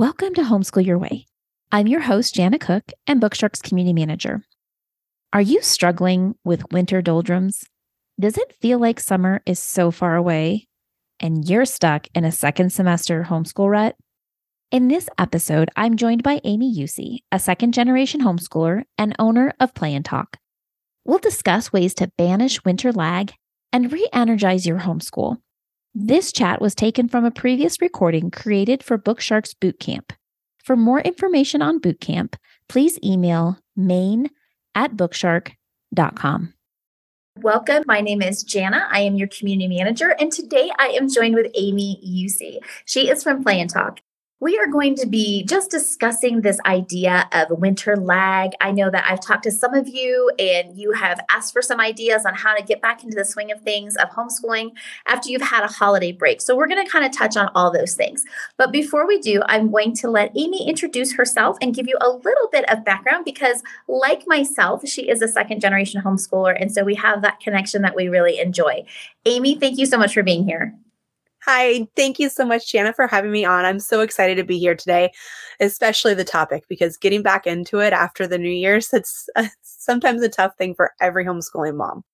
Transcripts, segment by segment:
Welcome to Homeschool Your Way. I'm your host, Jana Cook, and Bookshark's community manager. Are you struggling with winter doldrums? Does it feel like summer is so far away and you're stuck in a second semester homeschool rut? In this episode, I'm joined by Amy Usey, a second generation homeschooler and owner of Play and Talk. We'll discuss ways to banish winter lag and re energize your homeschool this chat was taken from a previous recording created for Bookshark's Bootcamp. For more information on Bootcamp, please email main at bookshark.com. Welcome. My name is Jana. I am your community manager, and today I am joined with Amy Usey. She is from Play and Talk. We are going to be just discussing this idea of winter lag. I know that I've talked to some of you and you have asked for some ideas on how to get back into the swing of things of homeschooling after you've had a holiday break. So, we're going to kind of touch on all those things. But before we do, I'm going to let Amy introduce herself and give you a little bit of background because, like myself, she is a second generation homeschooler. And so we have that connection that we really enjoy. Amy, thank you so much for being here. Hi, thank you so much, Jana, for having me on. I'm so excited to be here today, especially the topic because getting back into it after the New Year's, it's, it's sometimes a tough thing for every homeschooling mom.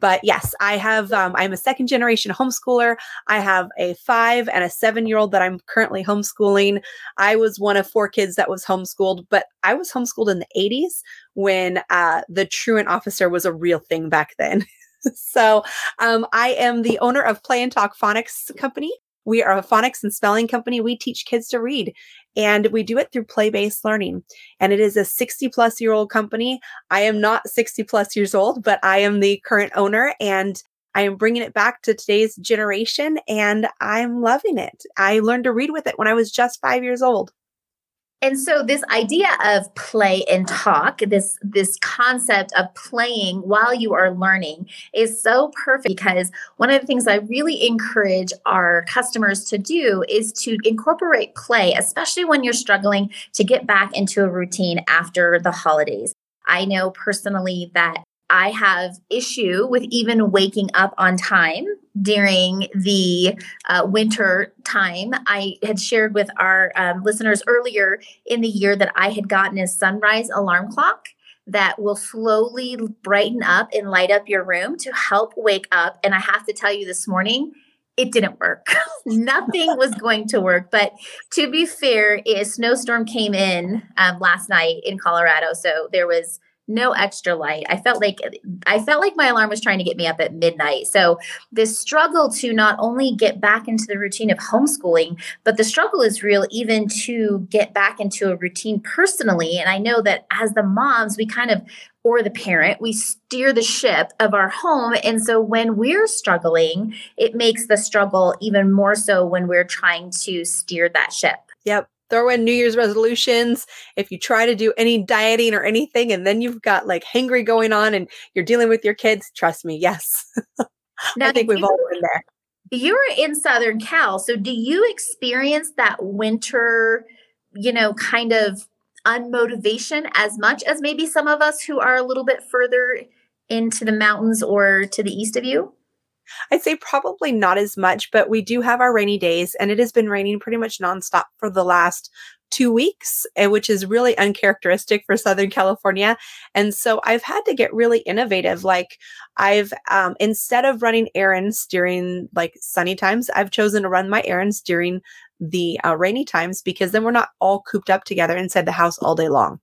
But yes, I have, um, I'm a second generation homeschooler. I have a five and a seven year old that I'm currently homeschooling. I was one of four kids that was homeschooled, but I was homeschooled in the 80s when uh, the truant officer was a real thing back then. so um, I am the owner of Play and Talk Phonics Company. We are a phonics and spelling company. We teach kids to read and we do it through play based learning. And it is a 60 plus year old company. I am not 60 plus years old, but I am the current owner and I am bringing it back to today's generation and I'm loving it. I learned to read with it when I was just five years old. And so this idea of play and talk, this this concept of playing while you are learning is so perfect because one of the things I really encourage our customers to do is to incorporate play, especially when you're struggling to get back into a routine after the holidays. I know personally that I have issue with even waking up on time during the uh, winter time. I had shared with our um, listeners earlier in the year that I had gotten a sunrise alarm clock that will slowly brighten up and light up your room to help wake up. And I have to tell you this morning, it didn't work. Nothing was going to work. But to be fair, a snowstorm came in um, last night in Colorado. So there was no extra light. I felt like I felt like my alarm was trying to get me up at midnight. So this struggle to not only get back into the routine of homeschooling, but the struggle is real even to get back into a routine personally. And I know that as the moms, we kind of or the parent, we steer the ship of our home. And so when we're struggling, it makes the struggle even more so when we're trying to steer that ship. Yep throw in New Year's resolutions. If you try to do any dieting or anything, and then you've got like hangry going on and you're dealing with your kids, trust me, yes. I think we've all been there. You're in Southern Cal. So do you experience that winter, you know, kind of unmotivation as much as maybe some of us who are a little bit further into the mountains or to the east of you? I'd say probably not as much, but we do have our rainy days, and it has been raining pretty much nonstop for the last two weeks, eh, which is really uncharacteristic for Southern California. And so I've had to get really innovative. Like I've, um, instead of running errands during like sunny times, I've chosen to run my errands during the uh, rainy times because then we're not all cooped up together inside the house all day long.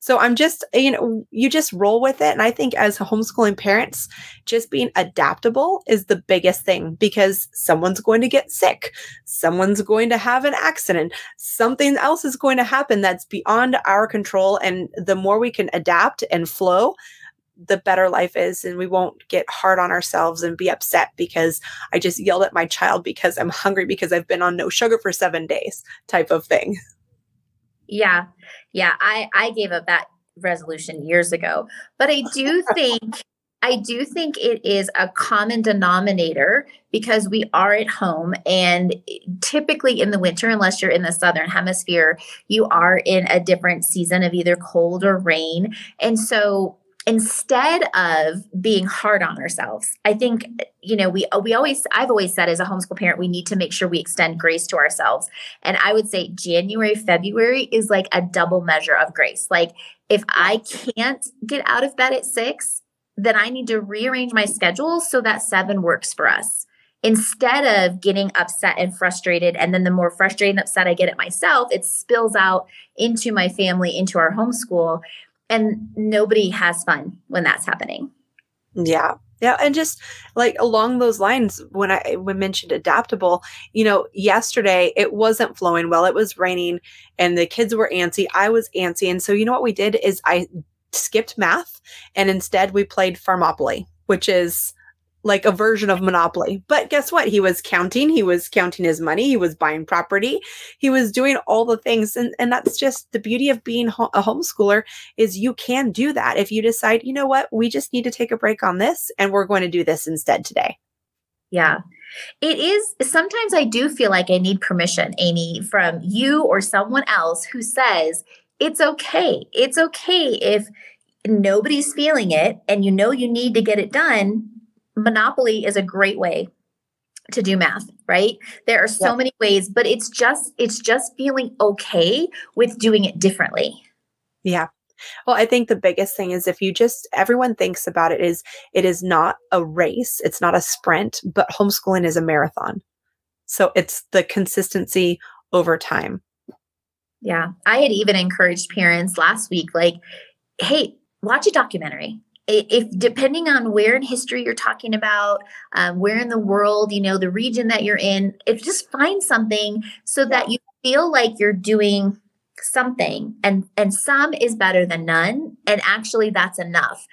So I'm just, you know, you just roll with it. And I think as homeschooling parents, just being adaptable is the biggest thing because someone's going to get sick. Someone's going to have an accident. Something else is going to happen that's beyond our control. And the more we can adapt and flow, the better life is and we won't get hard on ourselves and be upset because I just yelled at my child because I'm hungry because I've been on no sugar for 7 days type of thing. Yeah. Yeah, I I gave up that resolution years ago. But I do think I do think it is a common denominator because we are at home and typically in the winter unless you're in the southern hemisphere, you are in a different season of either cold or rain. And so instead of being hard on ourselves i think you know we we always i've always said as a homeschool parent we need to make sure we extend grace to ourselves. And i would say january february is like a double measure of grace. Like if i can't get out of bed at 6 then i need to rearrange my schedule so that 7 works for us. Instead of getting upset and frustrated and then the more frustrated and upset i get at myself it spills out into my family into our homeschool and nobody has fun when that's happening. Yeah. Yeah. And just like along those lines when i when mentioned adaptable you know yesterday it wasn't flowing well. It was raining and the kids were antsy. I was antsy. And so you know what we did is i skipped math and instead we played farmopoly which is like a version of Monopoly. But guess what? He was counting, he was counting his money, he was buying property, he was doing all the things. And, and that's just the beauty of being ho- a homeschooler is you can do that if you decide, you know what, we just need to take a break on this and we're going to do this instead today. Yeah. It is sometimes I do feel like I need permission, Amy, from you or someone else who says, it's okay. It's okay if nobody's feeling it and you know you need to get it done Monopoly is a great way to do math right? There are so yep. many ways but it's just it's just feeling okay with doing it differently. Yeah. Well i think the biggest thing is if you just everyone thinks about it is it is not a race it's not a sprint but homeschooling is a marathon. So it's the consistency over time. Yeah. I had even encouraged parents last week like hey watch a documentary if depending on where in history you're talking about um, where in the world you know the region that you're in if just find something so that you feel like you're doing something and and some is better than none and actually that's enough.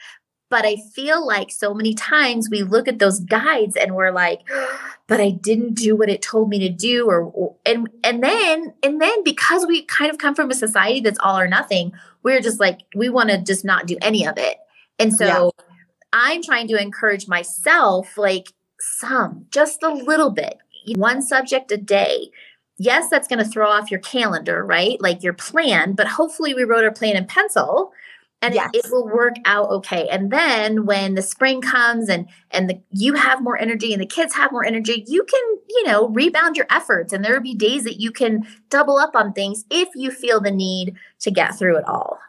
But i feel like so many times we look at those guides and we're like but i didn't do what it told me to do or, or and and then and then because we kind of come from a society that's all or nothing we're just like we want to just not do any of it and so yeah. I'm trying to encourage myself, like some, just a little bit, one subject a day. Yes, that's going to throw off your calendar, right? Like your plan, but hopefully we wrote our plan in pencil and yes. it, it, will work out okay. And then when the spring comes and and the you have more energy and the kids have more energy, you can, you know, rebound your efforts and there will be days that you can double up on things if you feel the need to get through it all.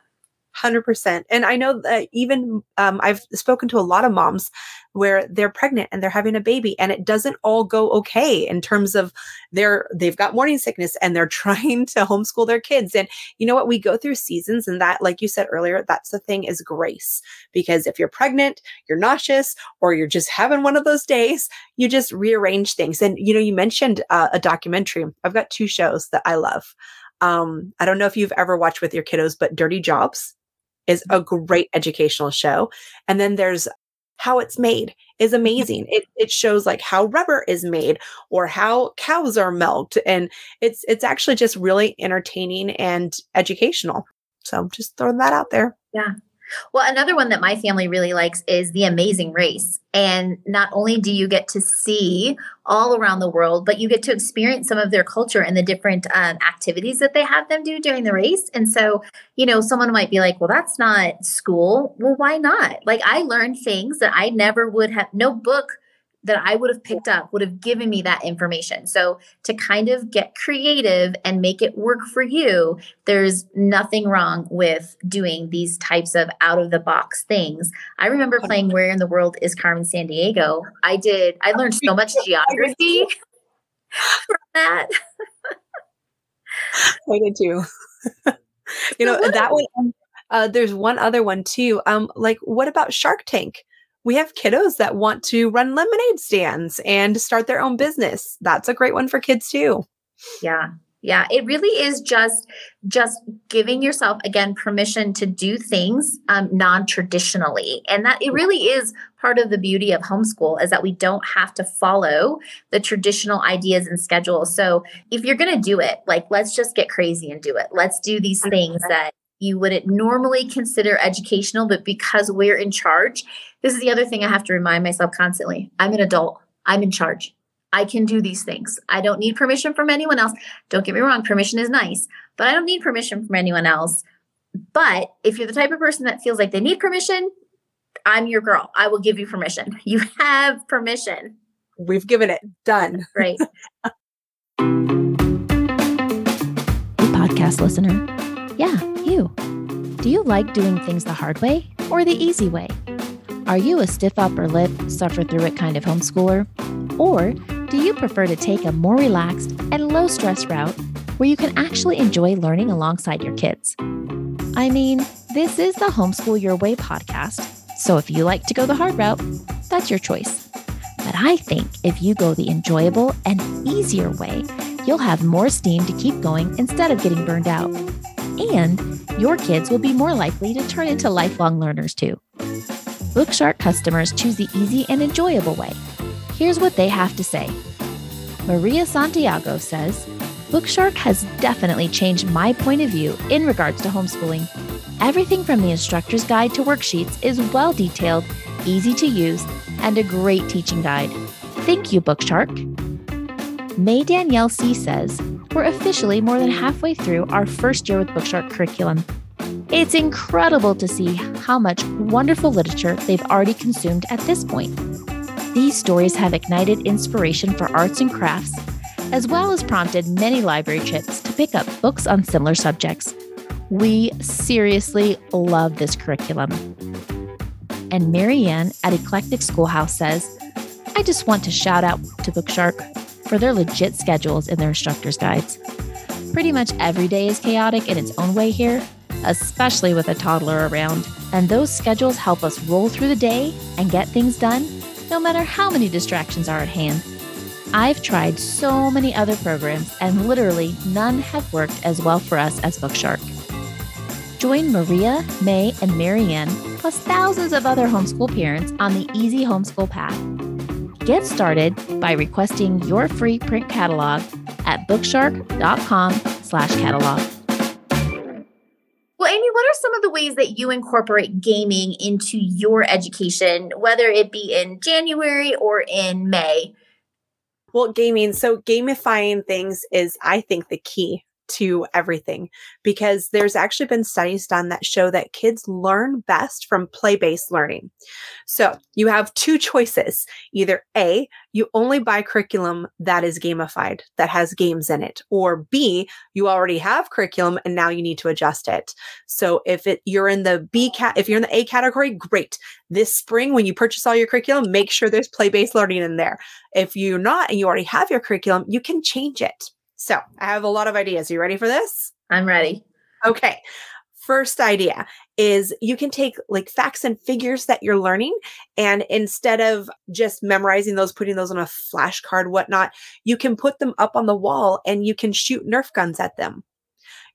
100%. And I know that even um, I've spoken to a lot of moms where they're pregnant and they're having a baby and it doesn't all go okay in terms of they're they've got morning sickness and they're trying to homeschool their kids. And you know what? We go through seasons and that like you said earlier that's the thing is grace. Because if you're pregnant you're nauseous or you're just having one of those days you just rearrange things. And you know you mentioned uh, a documentary. I've got two shows that I love. Um, I don't know if you've ever watched with your kiddos, but Dirty Jobs is a great educational show. And then there's how it's made is mm-hmm. amazing. It it shows like how rubber is made or how cows are milked and it's it's actually just really entertaining and educational. So just throwing that out there. Yeah. Well, another one that my family really likes is The Amazing Race. And not only do you get to see all around the world, but you get to experience some of their culture and the different um, activities that they have them do during the race. And so, you know, someone might be like, well, that's not school. Well, why not? Like, I learned things that I never would have, no book that I would have picked up would have given me that information. So to kind of get creative and make it work for you, there's nothing wrong with doing these types of out of the box things. I remember playing Where in the World is Carmen Sandiego. I did, I learned so much geography from that. I did too. you know, that one, uh, there's one other one too. Um, like, what about Shark Tank? We have kiddos that want to run lemonade stands and start their own business. That's a great one for kids too. Yeah. yeah it really is just just giving yourself again permission to do things um, non-traditionally and that it really is part of the beauty of homeschool is that we don't have to follow the traditional ideas and schedules so if you're going to do it like let's just get crazy and do it let's do these things that you wouldn't normally consider educational but because we're in charge this is the other thing i have to remind myself constantly i'm an adult i'm in charge I can do these things. I don't need permission from anyone else. Don't get me wrong, permission is nice, but I don't need permission from anyone else. But if you're the type of person that feels like they need permission, I'm your girl. I will give you permission. You have permission. We've given it. Done. Right. podcast listener. Yeah, you. Do you like doing things the hard way or the easy way? Are you a stiff upper lip, suffer through it kind of homeschooler? Or do you prefer to take a more relaxed and low stress route where you can actually enjoy learning alongside your kids? I mean, this is the Homeschool Your Way podcast, so if you like to go the hard route, that's your choice. But I think if you go the enjoyable and easier way, you'll have more steam to keep going instead of getting burned out. And your kids will be more likely to turn into lifelong learners too. Bookshark customers choose the easy and enjoyable way Here's what they have to say. Maria Santiago says Bookshark has definitely changed my point of view in regards to homeschooling. Everything from the instructor's guide to worksheets is well detailed, easy to use, and a great teaching guide. Thank you, Bookshark. May Danielle C says, We're officially more than halfway through our first year with Bookshark curriculum. It's incredible to see how much wonderful literature they've already consumed at this point. These stories have ignited inspiration for arts and crafts, as well as prompted many library trips to pick up books on similar subjects. We seriously love this curriculum. And Marianne at Eclectic Schoolhouse says, I just want to shout out to Bookshark for their legit schedules in their instructor's guides. Pretty much every day is chaotic in its own way here, especially with a toddler around, and those schedules help us roll through the day and get things done no matter how many distractions are at hand. I've tried so many other programs, and literally none have worked as well for us as Bookshark. Join Maria, May, and Marianne, plus thousands of other homeschool parents on the easy homeschool path. Get started by requesting your free print catalog at bookshark.com slash catalog. Well, Amy, what are some of the ways that you incorporate gaming into your education, whether it be in January or in May? Well, gaming, so gamifying things is, I think, the key to everything because there's actually been studies done that show that kids learn best from play based learning. So you have two choices. Either A, you only buy curriculum that is gamified, that has games in it, or B, you already have curriculum and now you need to adjust it. So if it you're in the B cat, if you're in the A category, great. This spring, when you purchase all your curriculum, make sure there's play based learning in there. If you're not and you already have your curriculum, you can change it. So I have a lot of ideas. Are you ready for this? I'm ready. Okay. First idea is you can take like facts and figures that you're learning, and instead of just memorizing those, putting those on a flashcard, whatnot, you can put them up on the wall and you can shoot Nerf guns at them.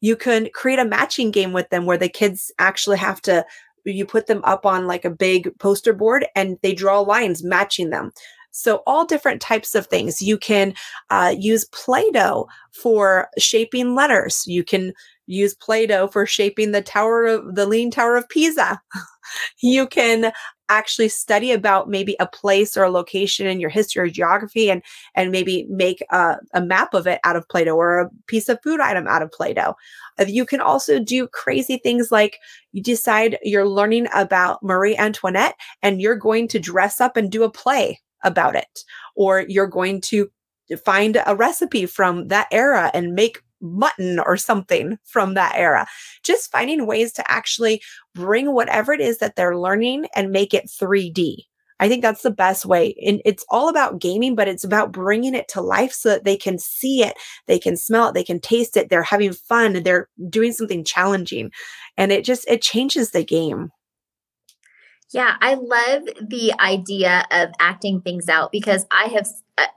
You can create a matching game with them where the kids actually have to you put them up on like a big poster board and they draw lines matching them. So all different types of things. You can uh, use Play-Doh for shaping letters. You can use Play-Doh for shaping the tower of the lean Tower of Pisa. you can actually study about maybe a place or a location in your history or geography and and maybe make a, a map of it out of play-doh or a piece of food item out of play-doh uh, you can also do crazy things like you decide you're learning about marie antoinette and you're going to dress up and do a play about it, or you're going to find a recipe from that era and make mutton or something from that era. Just finding ways to actually bring whatever it is that they're learning and make it 3D. I think that's the best way. And it's all about gaming, but it's about bringing it to life so that they can see it, they can smell it, they can taste it, they're having fun, they're doing something challenging. And it just it changes the game. Yeah, I love the idea of acting things out because I have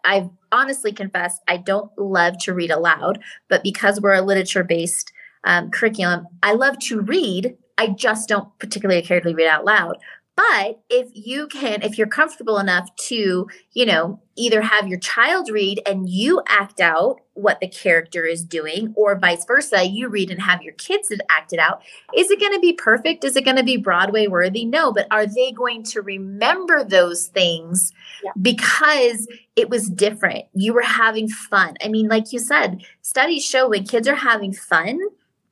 I've honestly confessed I don't love to read aloud, but because we're a literature based um, curriculum, I love to read. I just don't particularly care to read out loud. But if you can, if you're comfortable enough to, you know, either have your child read and you act out what the character is doing, or vice versa, you read and have your kids act it out, is it going to be perfect? Is it going to be Broadway worthy? No, but are they going to remember those things yeah. because it was different? You were having fun. I mean, like you said, studies show when kids are having fun,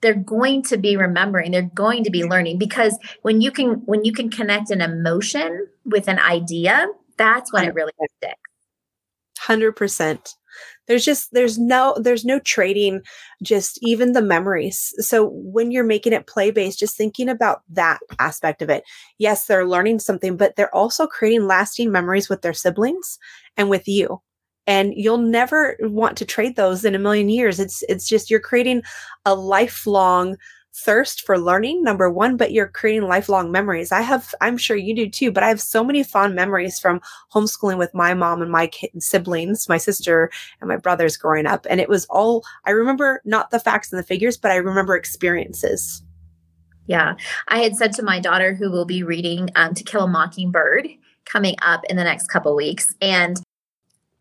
they're going to be remembering they're going to be learning because when you can when you can connect an emotion with an idea that's when it really sticks. 100% there's just there's no there's no trading just even the memories. So when you're making it play based just thinking about that aspect of it. Yes they're learning something but they're also creating lasting memories with their siblings and with you and you'll never want to trade those in a million years. It's it's just you're creating a lifelong thirst for learning number one but you're creating lifelong memories. I have i'm sure you do too but i have so many fond memories from homeschooling with my mom and my siblings my sister and my brothers growing up. And it was all i remember not the facts and the figures but i remember experiences. Yeah. I had said to my daughter who will be reading um, to kill a mockingbird coming up in the next couple weeks and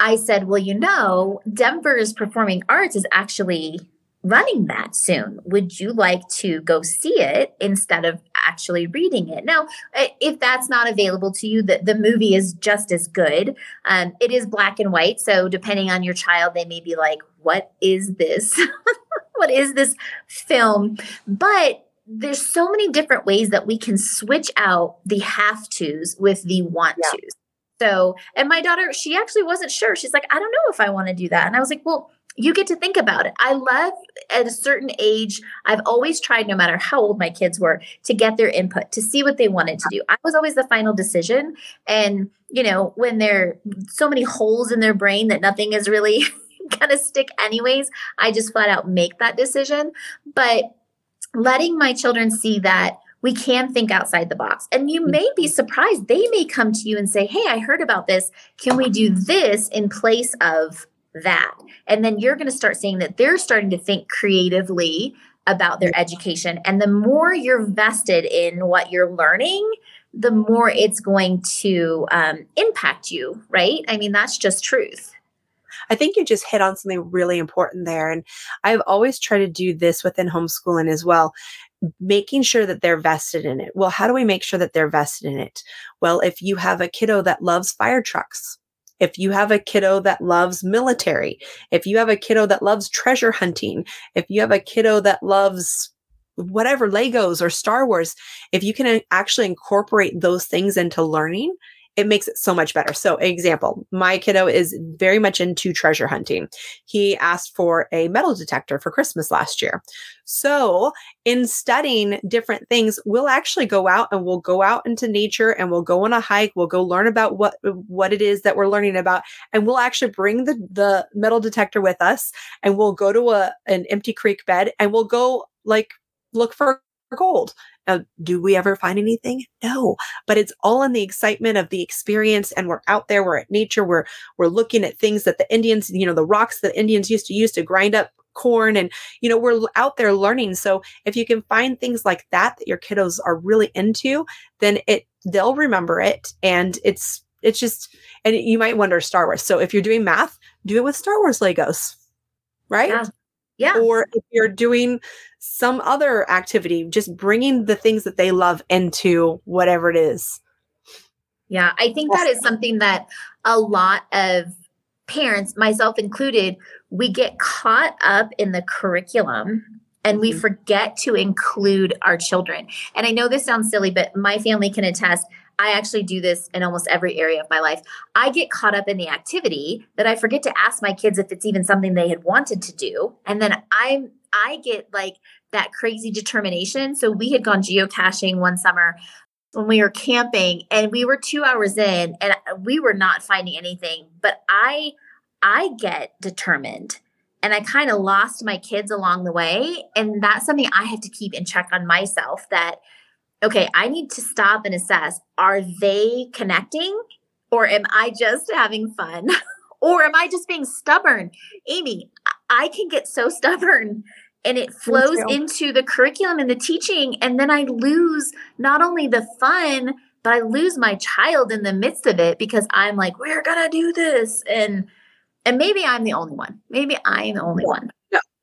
I said, well, you know, Denver's Performing Arts is actually running that soon. Would you like to go see it instead of actually reading it? Now, if that's not available to you, the, the movie is just as good. Um, it is black and white. So, depending on your child, they may be like, what is this? what is this film? But there's so many different ways that we can switch out the have tos with the want tos. Yeah. So, and my daughter, she actually wasn't sure. She's like, I don't know if I want to do that. And I was like, well, you get to think about it. I love at a certain age, I've always tried, no matter how old my kids were, to get their input, to see what they wanted to do. I was always the final decision. And, you know, when there so many holes in their brain that nothing is really to stick, anyways, I just flat out make that decision. But letting my children see that we can think outside the box. And you may be mm-hmm. surprised. They may come to you and say, Hey, I heard about this. Can we do this in place of that? And then you're going to start seeing that they're starting to think creatively about their education. And the more you're vested in what you're learning, the more it's going to um, impact you, right? I mean, that's just truth. I think you just hit on something really important there. And I've always tried to do this within homeschooling as well making sure that they're vested in it. Well, how do we make sure that they're vested in it? Well, if you have a kiddo that loves fire trucks, if you have a kiddo that loves military, if you have a kiddo that loves treasure hunting, if you have a kiddo that loves whatever Legos or Star Wars, if you can actually incorporate those things into learning, it makes it so much better. So, example, my kiddo is very much into treasure hunting. He asked for a metal detector for Christmas last year. So, in studying different things, we'll actually go out and we'll go out into nature and we'll go on a hike. We'll go learn about what what it is that we're learning about, and we'll actually bring the the metal detector with us, and we'll go to a an empty creek bed and we'll go like look for gold now, do we ever find anything? No, but it's all in the excitement of the experience. And we're out there, we're at nature, we're, we're looking at things that the Indians, you know, the rocks that Indians used to use to grind up corn and you know we're out there learning so if you can find things like that that your kiddos are really into then it they'll remember it and it's it's just and you might wonder star wars so if you're doing math do it with star wars legos right yeah. Yeah. Or if you're doing some other activity, just bringing the things that they love into whatever it is. Yeah, I think that is something that a lot of parents, myself included, we get caught up in the curriculum and we mm-hmm. forget to include our children. And I know this sounds silly, but my family can attest I actually do this in almost every area of my life. I get caught up in the activity that I forget to ask my kids if it's even something they had wanted to do. And then I'm I get like that crazy determination. So we had gone geocaching one summer when we were camping and we were 2 hours in and we were not finding anything, but I I get determined and I kind of lost my kids along the way and that's something I have to keep in check on myself that okay, I need to stop and assess are they connecting or am I just having fun? or am I just being stubborn? Amy, I can get so stubborn and it flows into the curriculum and the teaching. And then I lose not only the fun, but I lose my child in the midst of it because I'm like, we're gonna do this. And and maybe I'm the only one. Maybe I'm the only one.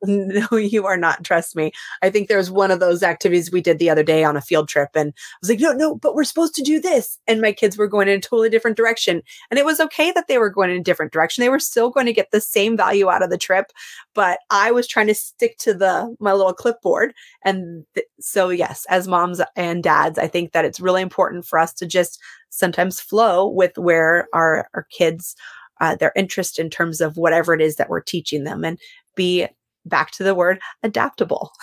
No, you are not. Trust me. I think there was one of those activities we did the other day on a field trip, and I was like, no, no, but we're supposed to do this. And my kids were going in a totally different direction. And it was okay that they were going in a different direction. They were still going to get the same value out of the trip, but I was trying to stick to the my little clipboard. And th- so, yes, as moms and dads, I think that it's really important for us to just sometimes flow with where our, our kids uh, their interest in terms of whatever it is that we're teaching them and be back to the word adaptable.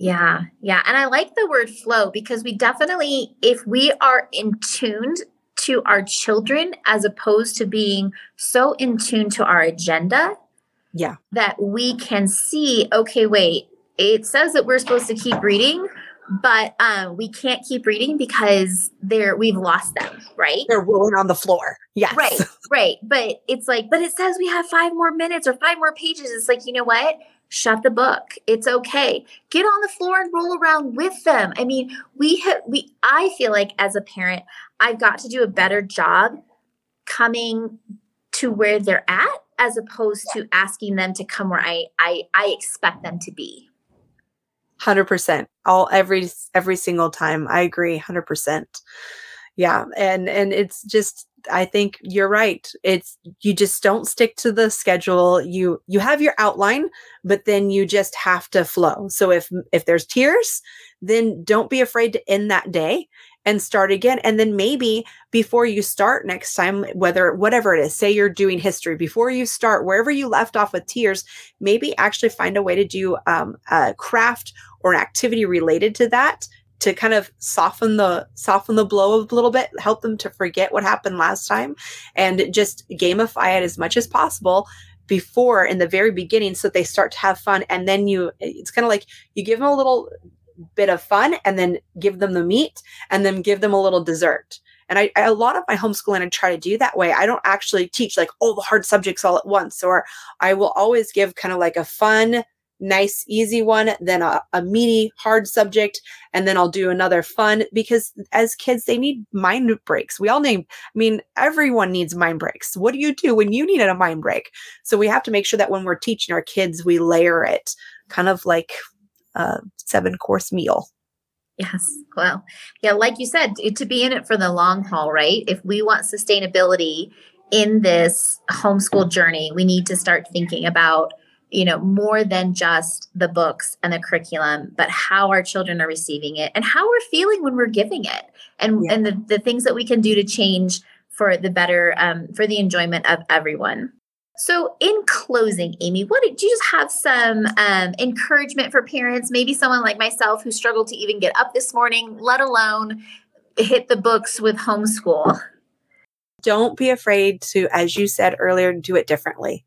Yeah, yeah. And I like the word flow because we definitely, if we are in tuned to our children as opposed to being so in tune to our agenda, yeah, that we can see, okay, wait, it says that we're supposed to keep reading, but um, we can't keep reading because they're we've lost them, right? They're rolling on the floor. Yes. Right, right. But it's like, but it says we have five more minutes or five more pages. It's like, you know what? Shut the book. It's okay. Get on the floor and roll around with them. I mean, we have we I feel like as a parent, I've got to do a better job coming to where they're at as opposed to asking them to come where I I I expect them to be. 100% all every every single time i agree 100% yeah and and it's just i think you're right. It's you just don't stick to the schedule. You you have your outline but then you just have to flow. So if if there's tears then don't be afraid to end that day and start again. And then maybe before you start next time, whether whatever it is, say you're doing history, before you start, wherever you left off with tears, maybe actually find a way to do um, a craft or an activity related to that to kind of soften the soften the blow a little bit help them to forget what happened last time and just gamify it as much as possible before in the very beginning so that they start to have fun and then you it's kind of like you give them a little bit of fun and then give them the meat and then give them a little dessert. And I, I, a lot of my homeschooling, I try to do that way. I don't actually teach like all the hard subjects all at once, or I will always give kind of like a fun, nice, easy one, then a, a meaty, hard subject, and then I'll do another fun because as kids, they need mind breaks. We all need, I mean, everyone needs mind breaks. What do you do when you need a mind break? So we have to make sure that when we're teaching our kids, we layer it kind of like a seven course meal. Yes. Well, yeah, like you said, to be in it for the long haul, right? If we want sustainability in this homeschool journey, we need to start thinking about, you know, more than just the books and the curriculum, but how our children are receiving it and how we're feeling when we're giving it and, yeah. and the, the things that we can do to change for the better, um, for the enjoyment of everyone. So, in closing, Amy, what did you just have some um, encouragement for parents? Maybe someone like myself who struggled to even get up this morning, let alone hit the books with homeschool. Don't be afraid to, as you said earlier, do it differently.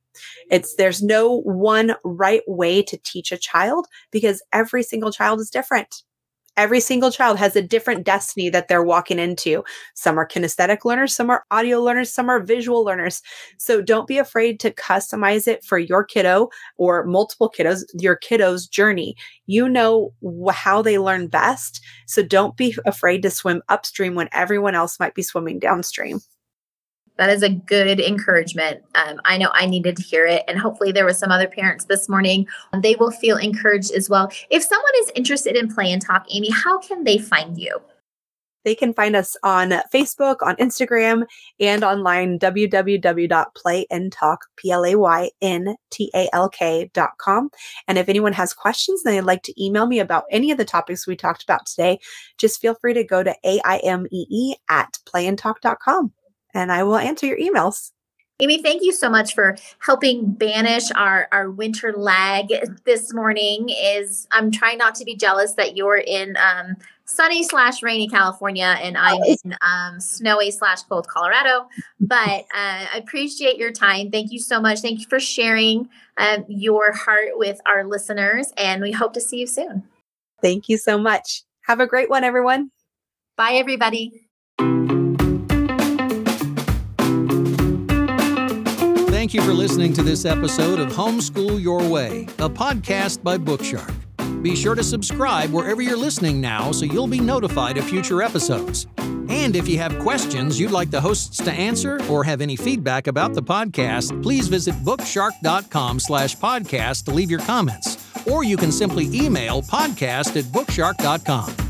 It's there's no one right way to teach a child because every single child is different every single child has a different destiny that they're walking into. Some are kinesthetic learners, some are audio learners, some are visual learners. So don't be afraid to customize it for your kiddo or multiple kiddos, your kiddo's journey. You know how they learn best. So don't be afraid to swim upstream when everyone else might be swimming downstream that is a good encouragement. Um, I know I needed to hear it, and hopefully there was some other parents this morning. They will feel encouraged as well. If someone is interested in Play and Talk, Amy, how can they find you? They can find us on Facebook, on Instagram, and online www.playandtalk.com. And if anyone has questions and they'd like to email me about any of the topics we talked about today, just feel free to go to AIMEE at playandtalk.com and I will answer your emails. Amy, thank you so much for helping banish our, our winter lag this morning. Is I'm trying not to be jealous that you're in um, sunny slash rainy California and I'm in um, snowy slash cold Colorado. But uh, I appreciate your time. Thank you so much. Thank you for sharing um, your heart with our listeners, and we hope to see you soon. Thank you so much. Have a great one, everyone. Bye, everybody. Thank you for listening to this episode of Homeschool Your Way, a podcast by Bookshark. Be sure to subscribe wherever you're listening now so you'll be notified of future episodes. And if you have questions you'd like the hosts to answer or have any feedback about the podcast, please visit bookshark.com slash podcast to leave your comments. Or you can simply email podcast at bookshark.com.